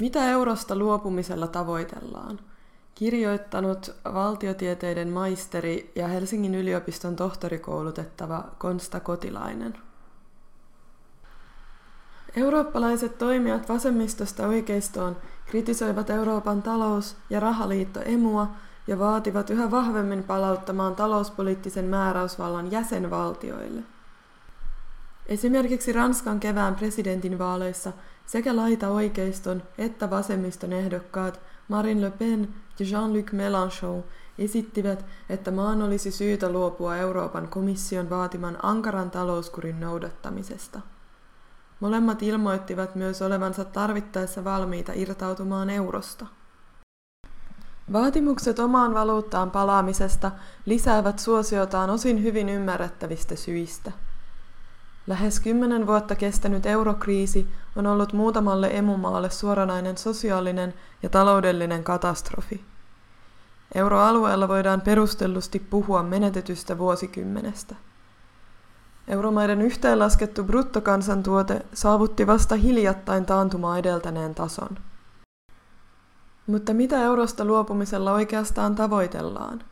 Mitä eurosta luopumisella tavoitellaan? Kirjoittanut valtiotieteiden maisteri ja Helsingin yliopiston tohtorikoulutettava Konsta Kotilainen. Eurooppalaiset toimijat vasemmistosta oikeistoon kritisoivat Euroopan talous- ja rahaliitto emua ja vaativat yhä vahvemmin palauttamaan talouspoliittisen määräysvallan jäsenvaltioille. Esimerkiksi Ranskan kevään presidentinvaaleissa sekä laita-oikeiston että vasemmiston ehdokkaat Marine Le Pen ja Jean-Luc Mélenchon esittivät, että maan olisi syytä luopua Euroopan komission vaatiman ankaran talouskurin noudattamisesta. Molemmat ilmoittivat myös olevansa tarvittaessa valmiita irtautumaan eurosta. Vaatimukset omaan valuuttaan palaamisesta lisäävät suosiotaan osin hyvin ymmärrettävistä syistä. Lähes kymmenen vuotta kestänyt eurokriisi on ollut muutamalle emumaalle suoranainen sosiaalinen ja taloudellinen katastrofi. Euroalueella voidaan perustellusti puhua menetetystä vuosikymmenestä. Euromaiden yhteenlaskettu bruttokansantuote saavutti vasta hiljattain taantumaa edeltäneen tason. Mutta mitä eurosta luopumisella oikeastaan tavoitellaan?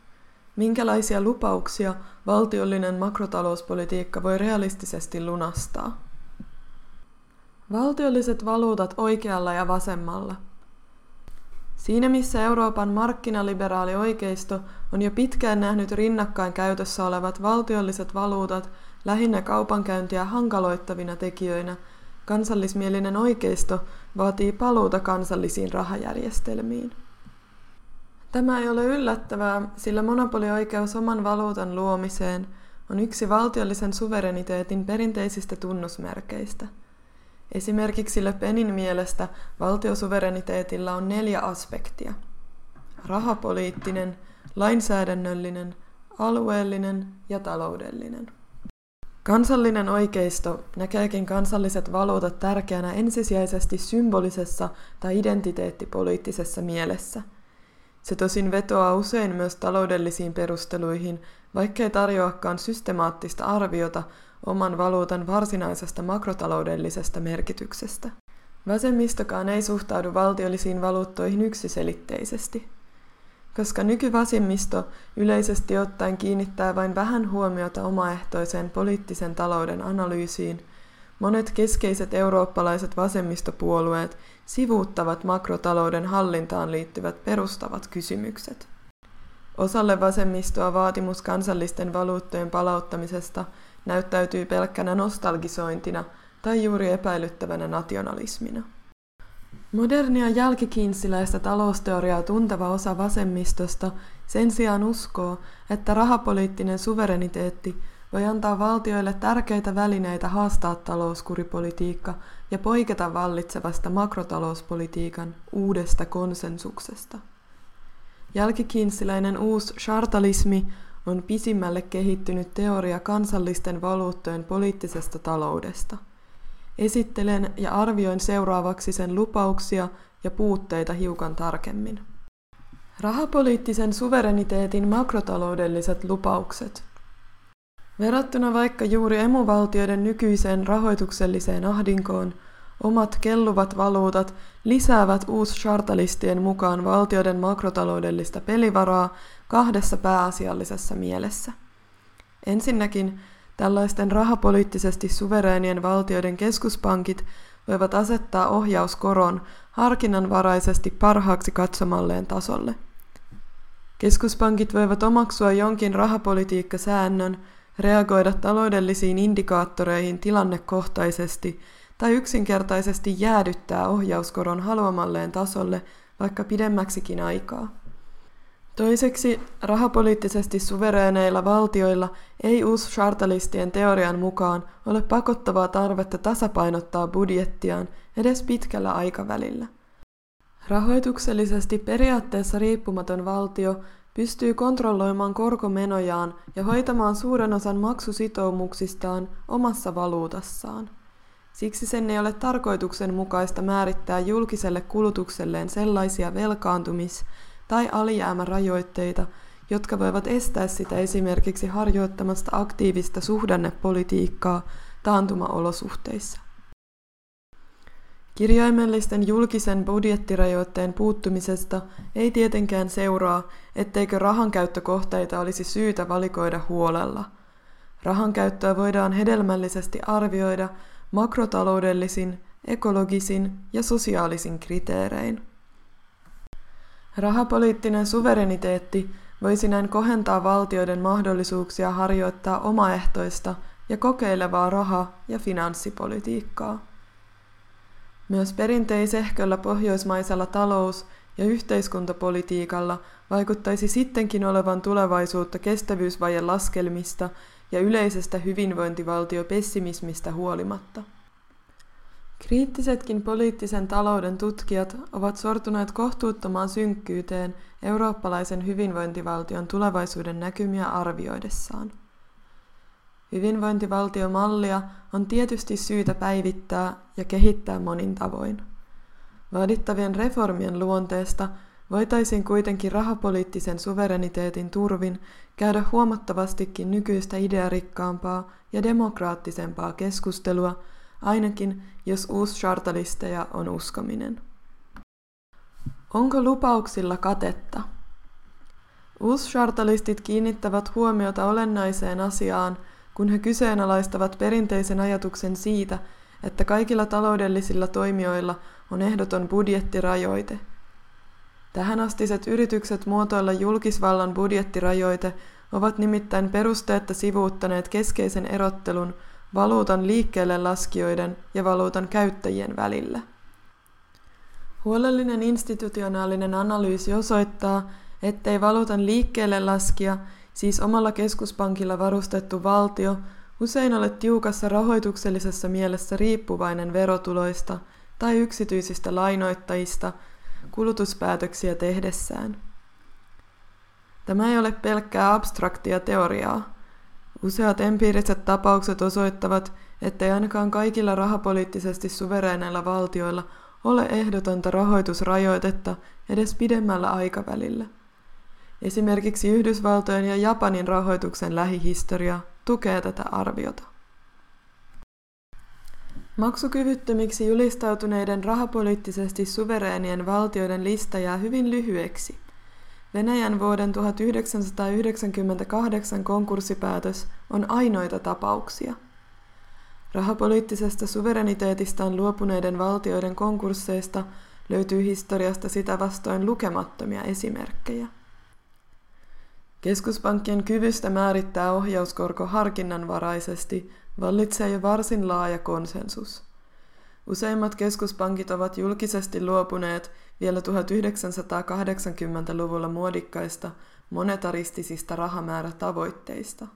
Minkälaisia lupauksia valtiollinen makrotalouspolitiikka voi realistisesti lunastaa? Valtiolliset valuutat oikealla ja vasemmalla. Siinä missä Euroopan markkinaliberaali oikeisto on jo pitkään nähnyt rinnakkain käytössä olevat valtiolliset valuutat lähinnä kaupankäyntiä hankaloittavina tekijöinä, kansallismielinen oikeisto vaatii paluuta kansallisiin rahajärjestelmiin. Tämä ei ole yllättävää, sillä monopolioikeus oman valuutan luomiseen on yksi valtiollisen suvereniteetin perinteisistä tunnusmerkeistä. Esimerkiksi Le Penin mielestä valtiosuvereniteetilla on neljä aspektia. Rahapoliittinen, lainsäädännöllinen, alueellinen ja taloudellinen. Kansallinen oikeisto näkeekin kansalliset valuutat tärkeänä ensisijaisesti symbolisessa tai identiteettipoliittisessa mielessä. Se tosin vetoaa usein myös taloudellisiin perusteluihin, vaikkei tarjoakaan systemaattista arviota oman valuutan varsinaisesta makrotaloudellisesta merkityksestä. Vasemmistokaan ei suhtaudu valtiollisiin valuuttoihin yksiselitteisesti. Koska nykyvasemmisto yleisesti ottaen kiinnittää vain vähän huomiota omaehtoiseen poliittisen talouden analyysiin, monet keskeiset eurooppalaiset vasemmistopuolueet sivuuttavat makrotalouden hallintaan liittyvät perustavat kysymykset. Osalle vasemmistoa vaatimus kansallisten valuuttojen palauttamisesta näyttäytyy pelkkänä nostalgisointina tai juuri epäilyttävänä nationalismina. Modernia jälkikiinsiläistä talousteoriaa tunteva osa vasemmistosta sen sijaan uskoo, että rahapoliittinen suvereniteetti voi antaa valtioille tärkeitä välineitä haastaa talouskuripolitiikka ja poiketa vallitsevasta makrotalouspolitiikan uudesta konsensuksesta. Jälkikiinsiläinen uusi chartalismi on pisimmälle kehittynyt teoria kansallisten valuuttojen poliittisesta taloudesta – Esittelen ja arvioin seuraavaksi sen lupauksia ja puutteita hiukan tarkemmin. Rahapoliittisen suvereniteetin makrotaloudelliset lupaukset. Verrattuna vaikka juuri emuvaltioiden nykyiseen rahoitukselliseen ahdinkoon, omat kelluvat valuutat lisäävät uus-chartalistien mukaan valtioiden makrotaloudellista pelivaraa kahdessa pääasiallisessa mielessä. Ensinnäkin Tällaisten rahapoliittisesti suvereenien valtioiden keskuspankit voivat asettaa ohjauskoron harkinnanvaraisesti parhaaksi katsomalleen tasolle. Keskuspankit voivat omaksua jonkin rahapolitiikkasäännön, reagoida taloudellisiin indikaattoreihin tilannekohtaisesti tai yksinkertaisesti jäädyttää ohjauskoron haluamalleen tasolle vaikka pidemmäksikin aikaa. Toiseksi rahapoliittisesti suvereeneilla valtioilla ei uus-chartalistien teorian mukaan ole pakottavaa tarvetta tasapainottaa budjettiaan edes pitkällä aikavälillä. Rahoituksellisesti periaatteessa riippumaton valtio pystyy kontrolloimaan korkomenojaan ja hoitamaan suuren osan maksusitoumuksistaan omassa valuutassaan. Siksi sen ei ole tarkoituksenmukaista määrittää julkiselle kulutukselleen sellaisia velkaantumis- tai alijäämärajoitteita, jotka voivat estää sitä esimerkiksi harjoittamasta aktiivista suhdannepolitiikkaa taantumaolosuhteissa. Kirjaimellisten julkisen budjettirajoitteen puuttumisesta ei tietenkään seuraa, etteikö rahankäyttökohteita olisi syytä valikoida huolella. Rahankäyttöä voidaan hedelmällisesti arvioida makrotaloudellisin, ekologisin ja sosiaalisin kriteerein. Rahapoliittinen suvereniteetti voisi näin kohentaa valtioiden mahdollisuuksia harjoittaa omaehtoista ja kokeilevaa raha- ja finanssipolitiikkaa. Myös perinteisehköllä pohjoismaisella talous- ja yhteiskuntapolitiikalla vaikuttaisi sittenkin olevan tulevaisuutta kestävyysvajen laskelmista ja yleisestä hyvinvointivaltiopessimismistä huolimatta. Kriittisetkin poliittisen talouden tutkijat ovat sortuneet kohtuuttomaan synkkyyteen eurooppalaisen hyvinvointivaltion tulevaisuuden näkymiä arvioidessaan. Hyvinvointivaltiomallia on tietysti syytä päivittää ja kehittää monin tavoin. Vaadittavien reformien luonteesta voitaisiin kuitenkin rahapoliittisen suvereniteetin turvin käydä huomattavastikin nykyistä idearikkaampaa ja demokraattisempaa keskustelua, ainakin jos uuschartalisteja on uskominen. Onko lupauksilla katetta? Uuschartalistit kiinnittävät huomiota olennaiseen asiaan – kun he kyseenalaistavat perinteisen ajatuksen siitä, että kaikilla taloudellisilla toimijoilla on ehdoton budjettirajoite. Tähänastiset yritykset muotoilla julkisvallan budjettirajoite ovat nimittäin perusteetta sivuuttaneet keskeisen erottelun valuutan liikkeelle laskijoiden ja valuutan käyttäjien välillä. Huolellinen institutionaalinen analyysi osoittaa, ettei valuutan liikkeelle laskija siis omalla keskuspankilla varustettu valtio, usein ole tiukassa rahoituksellisessa mielessä riippuvainen verotuloista tai yksityisistä lainoittajista kulutuspäätöksiä tehdessään. Tämä ei ole pelkkää abstraktia teoriaa. Useat empiiriset tapaukset osoittavat, ettei ainakaan kaikilla rahapoliittisesti suvereeneilla valtioilla ole ehdotonta rahoitusrajoitetta edes pidemmällä aikavälillä. Esimerkiksi Yhdysvaltojen ja Japanin rahoituksen lähihistoria tukee tätä arviota. Maksukyvyttömiksi julistautuneiden rahapoliittisesti suvereenien valtioiden lista jää hyvin lyhyeksi. Venäjän vuoden 1998 konkurssipäätös on ainoita tapauksia. Rahapoliittisesta suvereniteetistaan luopuneiden valtioiden konkursseista löytyy historiasta sitä vastoin lukemattomia esimerkkejä. Keskuspankkien kyvystä määrittää ohjauskorko harkinnanvaraisesti vallitsee jo varsin laaja konsensus. Useimmat keskuspankit ovat julkisesti luopuneet vielä 1980-luvulla muodikkaista monetaristisista rahamäärätavoitteista.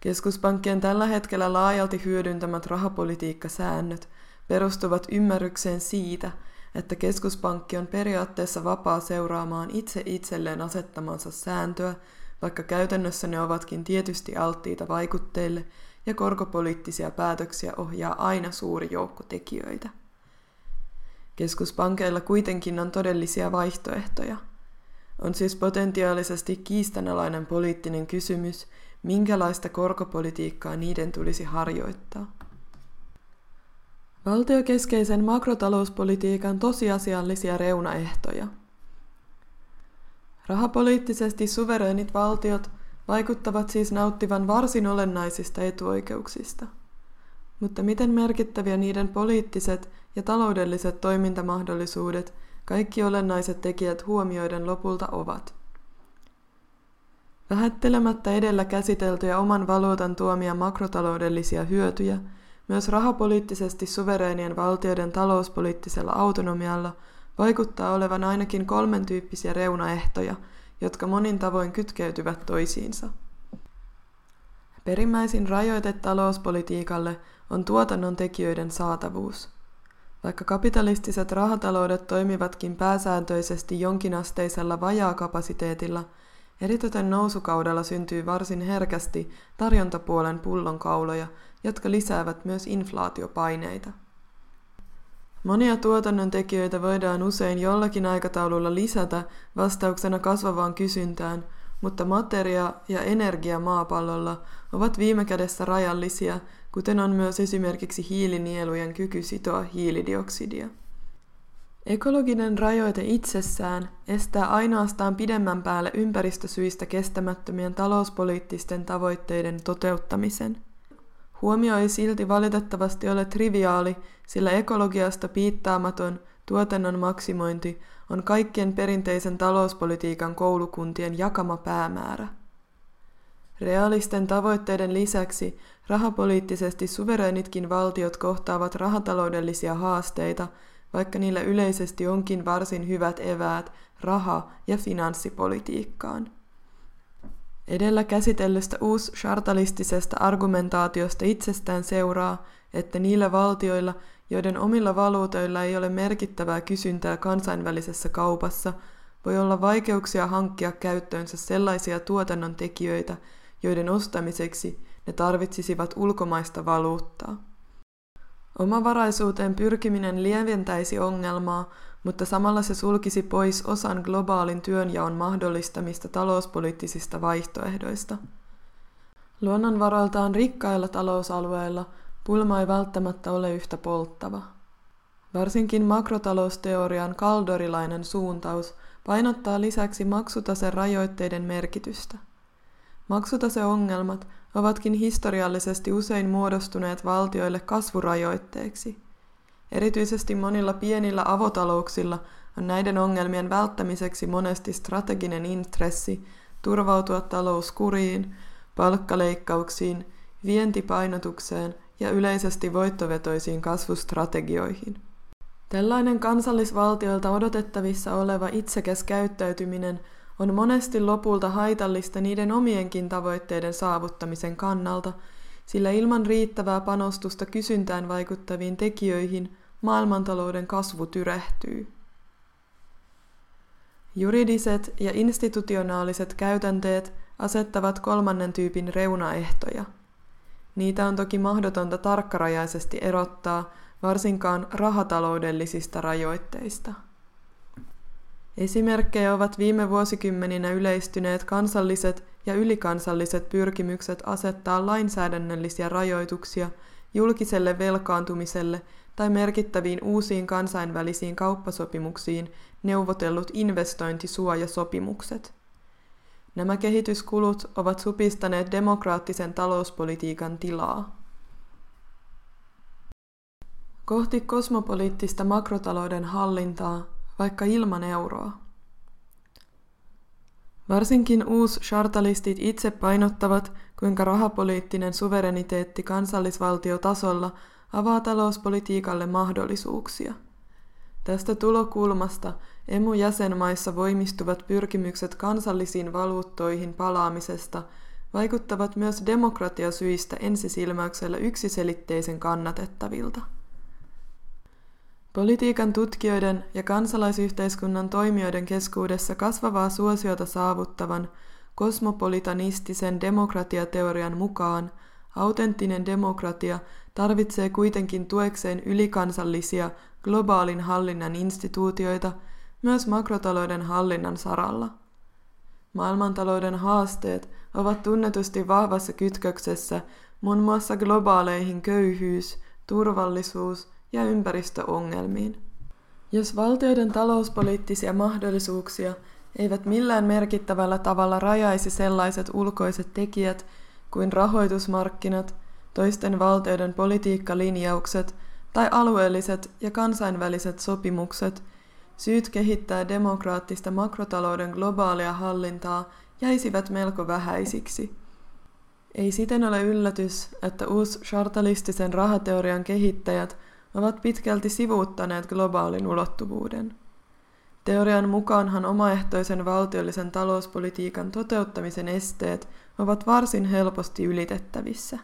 Keskuspankkien tällä hetkellä laajalti hyödyntämät rahapolitiikkasäännöt perustuvat ymmärrykseen siitä, että keskuspankki on periaatteessa vapaa seuraamaan itse itselleen asettamansa sääntöä, vaikka käytännössä ne ovatkin tietysti alttiita vaikutteille ja korkopoliittisia päätöksiä ohjaa aina suuri joukko tekijöitä. Keskuspankeilla kuitenkin on todellisia vaihtoehtoja. On siis potentiaalisesti kiistanalainen poliittinen kysymys, minkälaista korkopolitiikkaa niiden tulisi harjoittaa. Valtiokeskeisen makrotalouspolitiikan tosiasiallisia reunaehtoja. Rahapoliittisesti suvereenit valtiot vaikuttavat siis nauttivan varsin olennaisista etuoikeuksista. Mutta miten merkittäviä niiden poliittiset ja taloudelliset toimintamahdollisuudet kaikki olennaiset tekijät huomioiden lopulta ovat? Vähättelemättä edellä käsiteltyjä oman valuutan tuomia makrotaloudellisia hyötyjä – myös rahapoliittisesti suvereenien valtioiden talouspoliittisella autonomialla vaikuttaa olevan ainakin kolmen tyyppisiä reunaehtoja, jotka monin tavoin kytkeytyvät toisiinsa. Perimmäisin rajoite talouspolitiikalle on tuotannon tekijöiden saatavuus. Vaikka kapitalistiset rahataloudet toimivatkin pääsääntöisesti jonkinasteisella vajaakapasiteetilla, eritoten nousukaudella syntyy varsin herkästi tarjontapuolen pullonkauloja, jotka lisäävät myös inflaatiopaineita. Monia tuotannon tekijöitä voidaan usein jollakin aikataululla lisätä vastauksena kasvavaan kysyntään, mutta materia ja energia maapallolla ovat viime kädessä rajallisia, kuten on myös esimerkiksi hiilinielujen kyky sitoa hiilidioksidia. Ekologinen rajoite itsessään estää ainoastaan pidemmän päälle ympäristösyistä kestämättömien talouspoliittisten tavoitteiden toteuttamisen. Huomio ei silti valitettavasti ole triviaali, sillä ekologiasta piittaamaton tuotannon maksimointi on kaikkien perinteisen talouspolitiikan koulukuntien jakama päämäärä. Realisten tavoitteiden lisäksi rahapoliittisesti suverenitkin valtiot kohtaavat rahataloudellisia haasteita – vaikka niillä yleisesti onkin varsin hyvät eväät raha- ja finanssipolitiikkaan. Edellä käsitellystä uus-chartalistisesta argumentaatiosta itsestään seuraa, että niillä valtioilla, joiden omilla valuutoilla ei ole merkittävää kysyntää kansainvälisessä kaupassa, voi olla vaikeuksia hankkia käyttöönsä sellaisia tuotannon tekijöitä, joiden ostamiseksi ne tarvitsisivat ulkomaista valuuttaa. Omavaraisuuteen pyrkiminen lieventäisi ongelmaa, mutta samalla se sulkisi pois osan globaalin työnjaon mahdollistamista talouspoliittisista vaihtoehdoista. Luonnonvaroiltaan rikkailla talousalueilla pulma ei välttämättä ole yhtä polttava. Varsinkin makrotalousteorian kaldorilainen suuntaus painottaa lisäksi maksutasen rajoitteiden merkitystä. Maksutaseongelmat ovatkin historiallisesti usein muodostuneet valtioille kasvurajoitteeksi. Erityisesti monilla pienillä avotalouksilla on näiden ongelmien välttämiseksi monesti strateginen intressi turvautua talouskuriin, palkkaleikkauksiin, vientipainotukseen ja yleisesti voittovetoisiin kasvustrategioihin. Tällainen kansallisvaltioilta odotettavissa oleva itsekäs käyttäytyminen on monesti lopulta haitallista niiden omienkin tavoitteiden saavuttamisen kannalta, sillä ilman riittävää panostusta kysyntään vaikuttaviin tekijöihin maailmantalouden kasvu tyrehtyy. Juridiset ja institutionaaliset käytänteet asettavat kolmannen tyypin reunaehtoja. Niitä on toki mahdotonta tarkkarajaisesti erottaa, varsinkaan rahataloudellisista rajoitteista. Esimerkkejä ovat viime vuosikymmeninä yleistyneet kansalliset ja ylikansalliset pyrkimykset asettaa lainsäädännöllisiä rajoituksia julkiselle velkaantumiselle tai merkittäviin uusiin kansainvälisiin kauppasopimuksiin neuvotellut investointisuojasopimukset. Nämä kehityskulut ovat supistaneet demokraattisen talouspolitiikan tilaa. Kohti kosmopoliittista makrotalouden hallintaa vaikka ilman euroa. Varsinkin uus-chartalistit itse painottavat, kuinka rahapoliittinen suvereniteetti kansallisvaltiotasolla avaa talouspolitiikalle mahdollisuuksia. Tästä tulokulmasta emu-jäsenmaissa voimistuvat pyrkimykset kansallisiin valuuttoihin palaamisesta vaikuttavat myös demokratiasyistä ensisilmäyksellä yksiselitteisen kannatettavilta. Politiikan tutkijoiden ja kansalaisyhteiskunnan toimijoiden keskuudessa kasvavaa suosiota saavuttavan kosmopolitanistisen demokratiateorian mukaan autenttinen demokratia tarvitsee kuitenkin tuekseen ylikansallisia globaalin hallinnan instituutioita myös makrotalouden hallinnan saralla. Maailmantalouden haasteet ovat tunnetusti vahvassa kytköksessä muun muassa globaaleihin köyhyys, turvallisuus ja ympäristöongelmiin. Jos valtioiden talouspoliittisia mahdollisuuksia eivät millään merkittävällä tavalla rajaisi sellaiset ulkoiset tekijät kuin rahoitusmarkkinat, toisten valtioiden politiikkalinjaukset tai alueelliset ja kansainväliset sopimukset, syyt kehittää demokraattista makrotalouden globaalia hallintaa jäisivät melko vähäisiksi. Ei siten ole yllätys, että uus chartalistisen rahateorian kehittäjät – ovat pitkälti sivuuttaneet globaalin ulottuvuuden. Teorian mukaanhan omaehtoisen valtiollisen talouspolitiikan toteuttamisen esteet ovat varsin helposti ylitettävissä.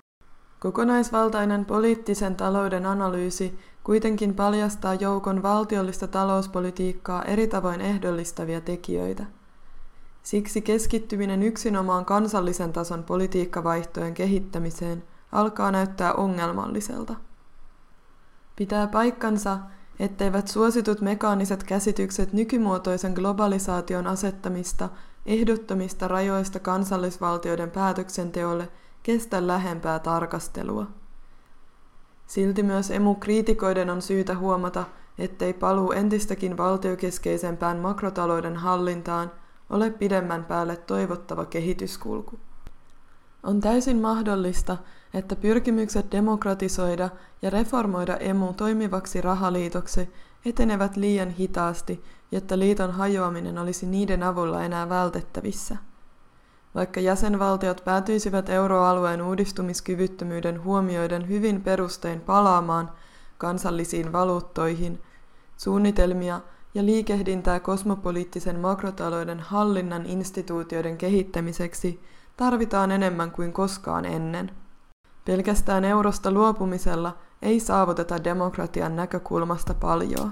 Kokonaisvaltainen poliittisen talouden analyysi kuitenkin paljastaa joukon valtiollista talouspolitiikkaa eri tavoin ehdollistavia tekijöitä. Siksi keskittyminen yksinomaan kansallisen tason politiikkavaihtojen kehittämiseen alkaa näyttää ongelmalliselta. Pitää paikkansa, etteivät suositut mekaaniset käsitykset nykymuotoisen globalisaation asettamista ehdottomista rajoista kansallisvaltioiden päätöksenteolle kestä lähempää tarkastelua. Silti myös emu-kriitikoiden on syytä huomata, ettei paluu entistäkin valtiokeskeisempään makrotalouden hallintaan ole pidemmän päälle toivottava kehityskulku. On täysin mahdollista, että pyrkimykset demokratisoida ja reformoida emu toimivaksi rahaliitoksi etenevät liian hitaasti, jotta liiton hajoaminen olisi niiden avulla enää vältettävissä. Vaikka jäsenvaltiot päätyisivät euroalueen uudistumiskyvyttömyyden huomioiden hyvin perustein palaamaan kansallisiin valuuttoihin, suunnitelmia ja liikehdintää kosmopoliittisen makrotalouden hallinnan instituutioiden kehittämiseksi tarvitaan enemmän kuin koskaan ennen. Pelkästään eurosta luopumisella ei saavuteta demokratian näkökulmasta paljoa.